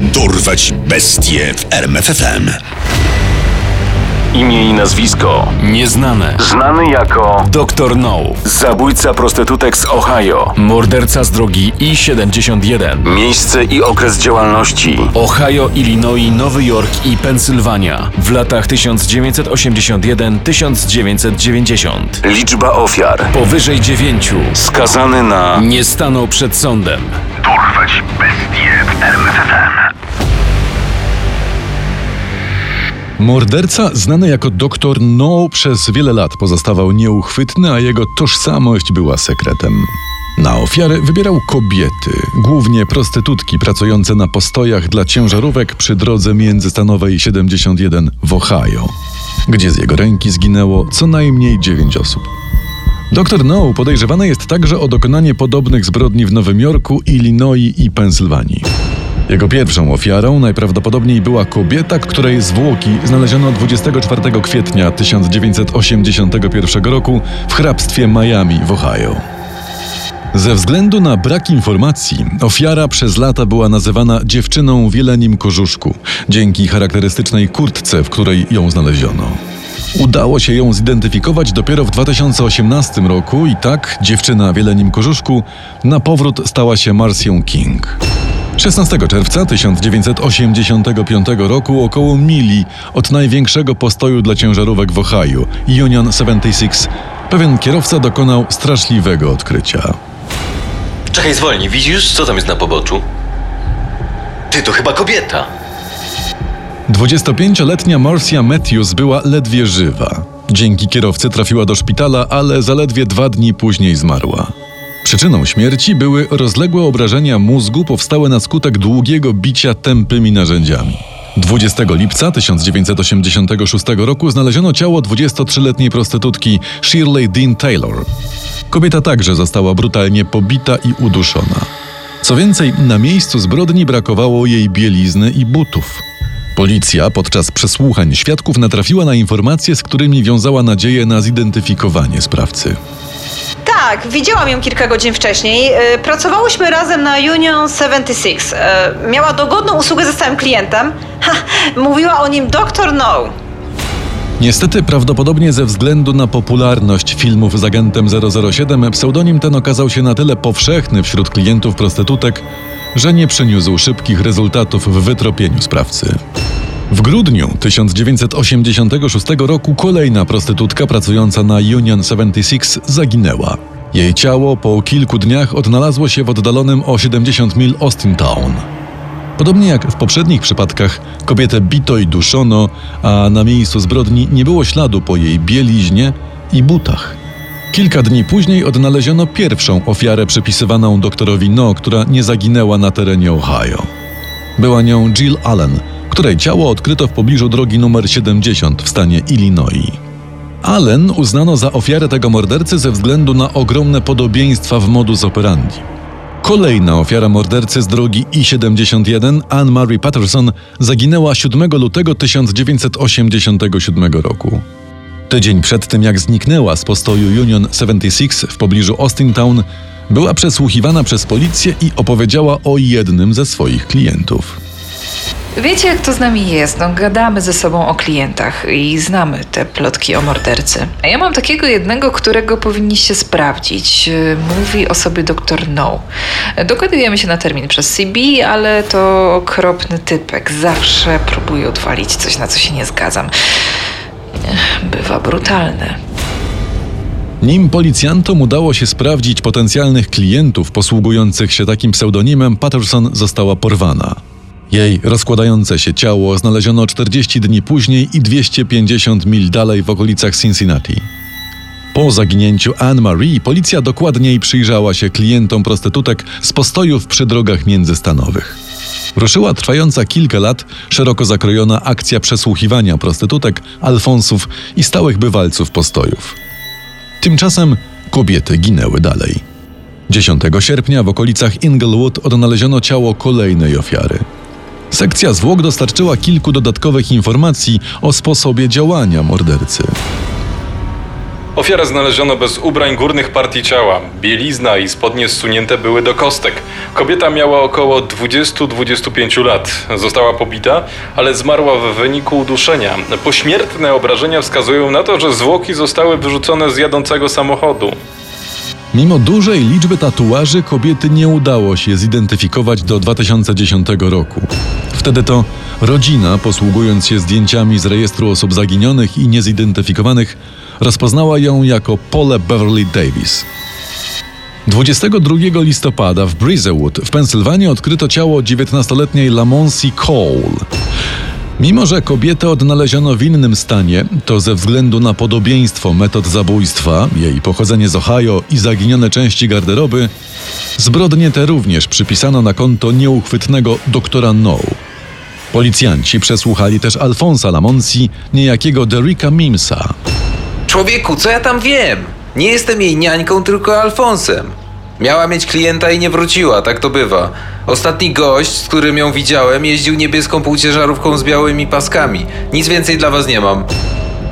Dorwać bestie w RMFFM. Imię i nazwisko. Nieznane. Znany jako Doktor No. zabójca prostytutek z Ohio. Morderca z drogi I-71. Miejsce i okres działalności. Ohio, Illinois, Nowy Jork i Pensylwania w latach 1981-1990. Liczba ofiar. Powyżej dziewięciu. Skazany na Nie stanął przed sądem. Dorwać bestie w RMFFM. Morderca, znany jako doktor No, przez wiele lat pozostawał nieuchwytny, a jego tożsamość była sekretem. Na ofiary wybierał kobiety, głównie prostytutki pracujące na postojach dla ciężarówek przy drodze międzystanowej 71 w Ohio, gdzie z jego ręki zginęło co najmniej 9 osób. Doktor No podejrzewany jest także o dokonanie podobnych zbrodni w Nowym Jorku, Illinois i Pensylwanii. Jego pierwszą ofiarą najprawdopodobniej była kobieta, której zwłoki znaleziono 24 kwietnia 1981 roku w hrabstwie Miami w Ohio. Ze względu na brak informacji, ofiara przez lata była nazywana dziewczyną w jelenim kożuszku, dzięki charakterystycznej kurtce, w której ją znaleziono. Udało się ją zidentyfikować dopiero w 2018 roku i tak dziewczyna w jelenim kożuszku na powrót stała się Marcią King. 16 czerwca 1985 roku około mili od największego postoju dla ciężarówek w Ohio, Union 76, pewien kierowca dokonał straszliwego odkrycia. Czekaj, zwolnij, widzisz, co tam jest na poboczu? Ty, to chyba kobieta. 25-letnia Marcia Matthews była ledwie żywa. Dzięki kierowcy trafiła do szpitala, ale zaledwie dwa dni później zmarła. Przyczyną śmierci były rozległe obrażenia mózgu powstałe na skutek długiego bicia tępymi narzędziami. 20 lipca 1986 roku znaleziono ciało 23-letniej prostytutki Shirley Dean Taylor. Kobieta także została brutalnie pobita i uduszona. Co więcej, na miejscu zbrodni brakowało jej bielizny i butów. Policja podczas przesłuchań świadków natrafiła na informacje, z którymi wiązała nadzieję na zidentyfikowanie sprawcy. Tak, widziałam ją kilka godzin wcześniej. E, Pracowałyśmy razem na Union 76. E, Miała dogodną usługę ze stałym klientem. Ha, mówiła o nim Dr. No. Niestety, prawdopodobnie ze względu na popularność filmów z agentem 007, pseudonim ten okazał się na tyle powszechny wśród klientów prostytutek, że nie przyniósł szybkich rezultatów w wytropieniu sprawcy. W grudniu 1986 roku kolejna prostytutka pracująca na Union 76 zaginęła. Jej ciało po kilku dniach odnalazło się w oddalonym o 70 mil Austin Town. Podobnie jak w poprzednich przypadkach, kobietę bito i duszono, a na miejscu zbrodni nie było śladu po jej bieliźnie i butach. Kilka dni później odnaleziono pierwszą ofiarę przypisywaną doktorowi No, która nie zaginęła na terenie Ohio. Była nią Jill Allen, której ciało odkryto w pobliżu drogi numer 70 w stanie Illinois. Allen uznano za ofiarę tego mordercy ze względu na ogromne podobieństwa w modus operandi. Kolejna ofiara mordercy z drogi I-71, Anne-Marie Patterson, zaginęła 7 lutego 1987 roku. Tydzień przed tym, jak zniknęła z postoju Union 76 w pobliżu Austin Town, była przesłuchiwana przez policję i opowiedziała o jednym ze swoich klientów. Wiecie, jak to z nami jest? No, gadamy ze sobą o klientach i znamy te plotki o mordercy. A ja mam takiego jednego, którego powinniście sprawdzić. Mówi o sobie doktor No. Dogadujemy się na termin przez CB, ale to okropny typek. Zawsze próbuje odwalić coś, na co się nie zgadzam. Bywa brutalny. Nim policjantom udało się sprawdzić potencjalnych klientów posługujących się takim pseudonimem, Patterson została porwana. Jej rozkładające się ciało znaleziono 40 dni później i 250 mil dalej w okolicach Cincinnati. Po zaginięciu Anne-Marie policja dokładniej przyjrzała się klientom prostytutek z postojów przy drogach międzystanowych. Ruszyła trwająca kilka lat szeroko zakrojona akcja przesłuchiwania prostytutek, alfonsów i stałych bywalców postojów. Tymczasem kobiety ginęły dalej. 10 sierpnia w okolicach Inglewood odnaleziono ciało kolejnej ofiary. Sekcja zwłok dostarczyła kilku dodatkowych informacji o sposobie działania mordercy. Ofiarę znaleziono bez ubrań górnych partii ciała. Bielizna i spodnie zsunięte były do kostek. Kobieta miała około 20-25 lat. Została pobita, ale zmarła w wyniku uduszenia. Pośmiertne obrażenia wskazują na to, że zwłoki zostały wyrzucone z jadącego samochodu. Mimo dużej liczby tatuaży kobiety nie udało się zidentyfikować do 2010 roku. Wtedy to rodzina, posługując się zdjęciami z rejestru osób zaginionych i niezidentyfikowanych, rozpoznała ją jako Pole Beverly Davis. 22 listopada w Breezewood w Pensylwanii odkryto ciało 19-letniej Lamonsi Cole. Mimo, że kobietę odnaleziono w innym stanie, to ze względu na podobieństwo metod zabójstwa, jej pochodzenie z Ohio i zaginione części garderoby, zbrodnie te również przypisano na konto nieuchwytnego doktora No. Policjanci przesłuchali też Alfonsa Lamonsi, niejakiego Derricka Mimsa. Człowieku, co ja tam wiem? Nie jestem jej niańką, tylko Alfonsem. Miała mieć klienta i nie wróciła, tak to bywa. Ostatni gość, z którym ją widziałem, jeździł niebieską półciężarówką z białymi paskami. Nic więcej dla was nie mam.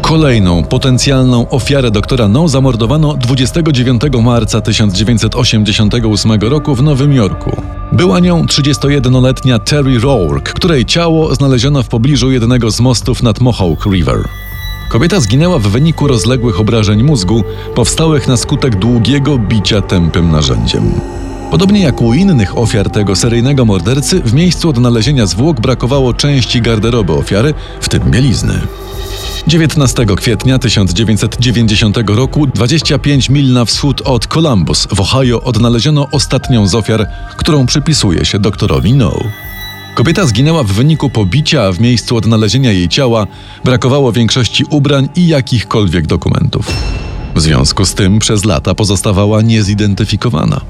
Kolejną potencjalną ofiarę doktora No zamordowano 29 marca 1988 roku w Nowym Jorku. Była nią 31-letnia Terry Rourke, której ciało znaleziono w pobliżu jednego z mostów nad Mohawk River. Kobieta zginęła w wyniku rozległych obrażeń mózgu, powstałych na skutek długiego bicia tępym narzędziem. Podobnie jak u innych ofiar tego seryjnego mordercy, w miejscu odnalezienia zwłok brakowało części garderoby ofiary, w tym bielizny. 19 kwietnia 1990 roku, 25 mil na wschód od Columbus w Ohio, odnaleziono ostatnią z ofiar, którą przypisuje się doktorowi No. Kobieta zginęła w wyniku pobicia, a w miejscu odnalezienia jej ciała brakowało większości ubrań i jakichkolwiek dokumentów. W związku z tym przez lata pozostawała niezidentyfikowana.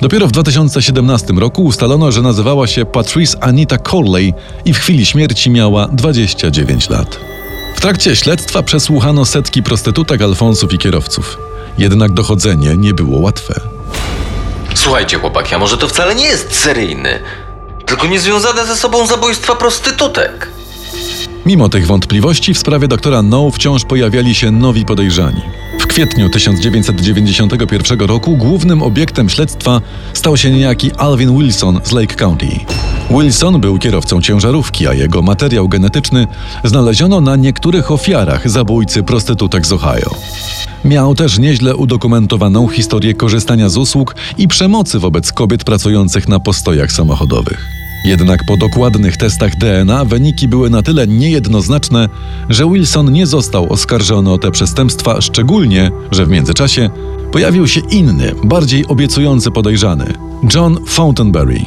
Dopiero w 2017 roku ustalono, że nazywała się Patrice Anita Corley i w chwili śmierci miała 29 lat. W trakcie śledztwa przesłuchano setki prostytutek, alfonsów i kierowców. Jednak dochodzenie nie było łatwe. Słuchajcie, chłopaki, a może to wcale nie jest seryjny, tylko niezwiązane ze sobą zabójstwa prostytutek. Mimo tych wątpliwości w sprawie doktora No wciąż pojawiali się nowi podejrzani. W kwietniu 1991 roku głównym obiektem śledztwa stał się niejaki Alvin Wilson z Lake County. Wilson był kierowcą ciężarówki, a jego materiał genetyczny znaleziono na niektórych ofiarach zabójcy prostytutek z Ohio. Miał też nieźle udokumentowaną historię korzystania z usług i przemocy wobec kobiet pracujących na postojach samochodowych. Jednak po dokładnych testach DNA wyniki były na tyle niejednoznaczne, że Wilson nie został oskarżony o te przestępstwa, szczególnie, że w międzyczasie pojawił się inny, bardziej obiecujący podejrzany John Fountainberry.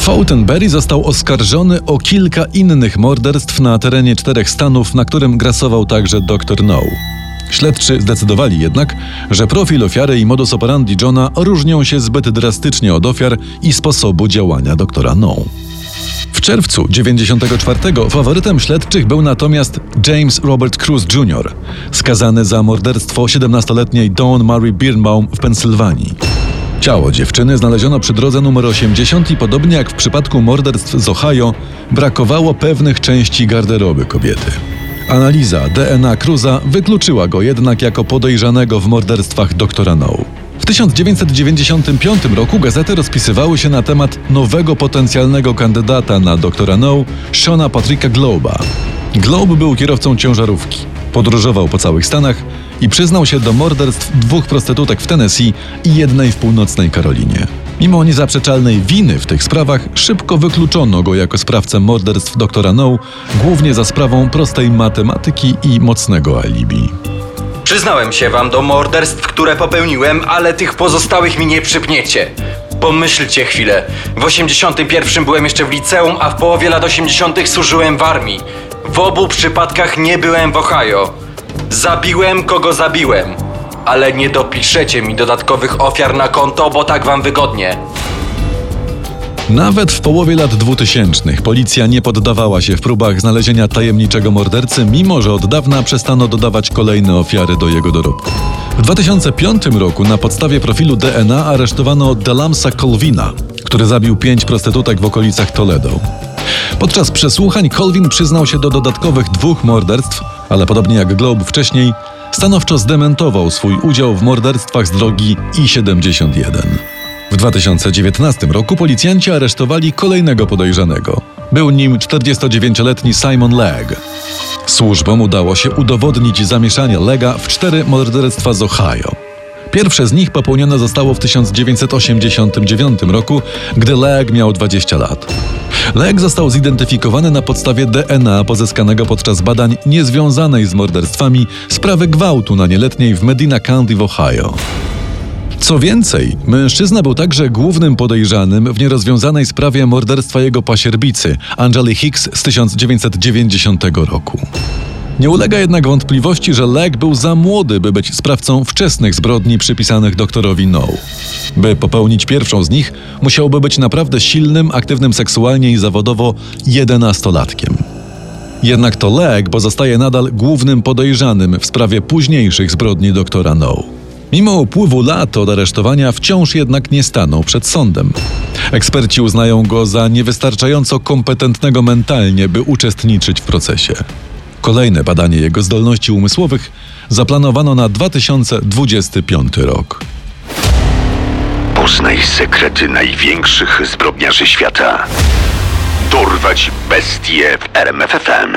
Fountainberry został oskarżony o kilka innych morderstw na terenie czterech stanów, na którym grasował także dr No. Śledczy zdecydowali jednak, że profil ofiary i modus operandi Johna różnią się zbyt drastycznie od ofiar i sposobu działania doktora No. Czerwcu 94 faworytem śledczych był natomiast James Robert Cruz Jr., skazany za morderstwo 17-letniej Dawn Mary Birnbaum w Pensylwanii. Ciało dziewczyny znaleziono przy drodze numer 80 i podobnie jak w przypadku morderstw z Ohio, brakowało pewnych części garderoby kobiety. Analiza DNA Cruza wykluczyła go jednak jako podejrzanego w morderstwach doktora No. W 1995 roku gazety rozpisywały się na temat nowego potencjalnego kandydata na doktora No, Shona Patricka Globa. Globe był kierowcą ciężarówki. Podróżował po całych Stanach i przyznał się do morderstw dwóch prostytutek w Tennessee i jednej w północnej Karolinie. Mimo niezaprzeczalnej winy w tych sprawach, szybko wykluczono go jako sprawcę morderstw doktora No, głównie za sprawą prostej matematyki i mocnego alibi. Przyznałem się wam do morderstw, które popełniłem, ale tych pozostałych mi nie przypniecie. Pomyślcie chwilę. W 81 byłem jeszcze w liceum, a w połowie lat 80 służyłem w armii. W obu przypadkach nie byłem w Ohio. Zabiłem kogo zabiłem. Ale nie dopiszecie mi dodatkowych ofiar na konto, bo tak wam wygodnie. Nawet w połowie lat 2000 policja nie poddawała się w próbach znalezienia tajemniczego mordercy, mimo że od dawna przestano dodawać kolejne ofiary do jego dorobku. W 2005 roku na podstawie profilu DNA aresztowano Delamsa Colvina, który zabił pięć prostytutek w okolicach Toledo. Podczas przesłuchań Colvin przyznał się do dodatkowych dwóch morderstw, ale podobnie jak Globe wcześniej, stanowczo zdementował swój udział w morderstwach z drogi I-71. W 2019 roku policjanci aresztowali kolejnego podejrzanego. Był nim 49-letni Simon Legg. Służbom udało się udowodnić zamieszanie Lega w cztery morderstwa z Ohio. Pierwsze z nich popełnione zostało w 1989 roku, gdy Leg miał 20 lat. Leg został zidentyfikowany na podstawie DNA pozyskanego podczas badań niezwiązanej z morderstwami sprawy gwałtu na nieletniej w Medina County w Ohio. Co więcej, mężczyzna był także głównym podejrzanym w nierozwiązanej sprawie morderstwa jego pasierbicy, Angeli Hicks z 1990 roku. Nie ulega jednak wątpliwości, że Leg był za młody, by być sprawcą wczesnych zbrodni przypisanych doktorowi No. By popełnić pierwszą z nich, musiałby być naprawdę silnym, aktywnym seksualnie i zawodowo jedenastolatkiem. Jednak to Leg pozostaje nadal głównym podejrzanym w sprawie późniejszych zbrodni doktora No. Mimo upływu lat od aresztowania wciąż jednak nie stanął przed sądem. Eksperci uznają go za niewystarczająco kompetentnego mentalnie, by uczestniczyć w procesie. Kolejne badanie jego zdolności umysłowych zaplanowano na 2025 rok. Poznaj sekrety największych zbrodniarzy świata. Dorwać bestie w RMFFM.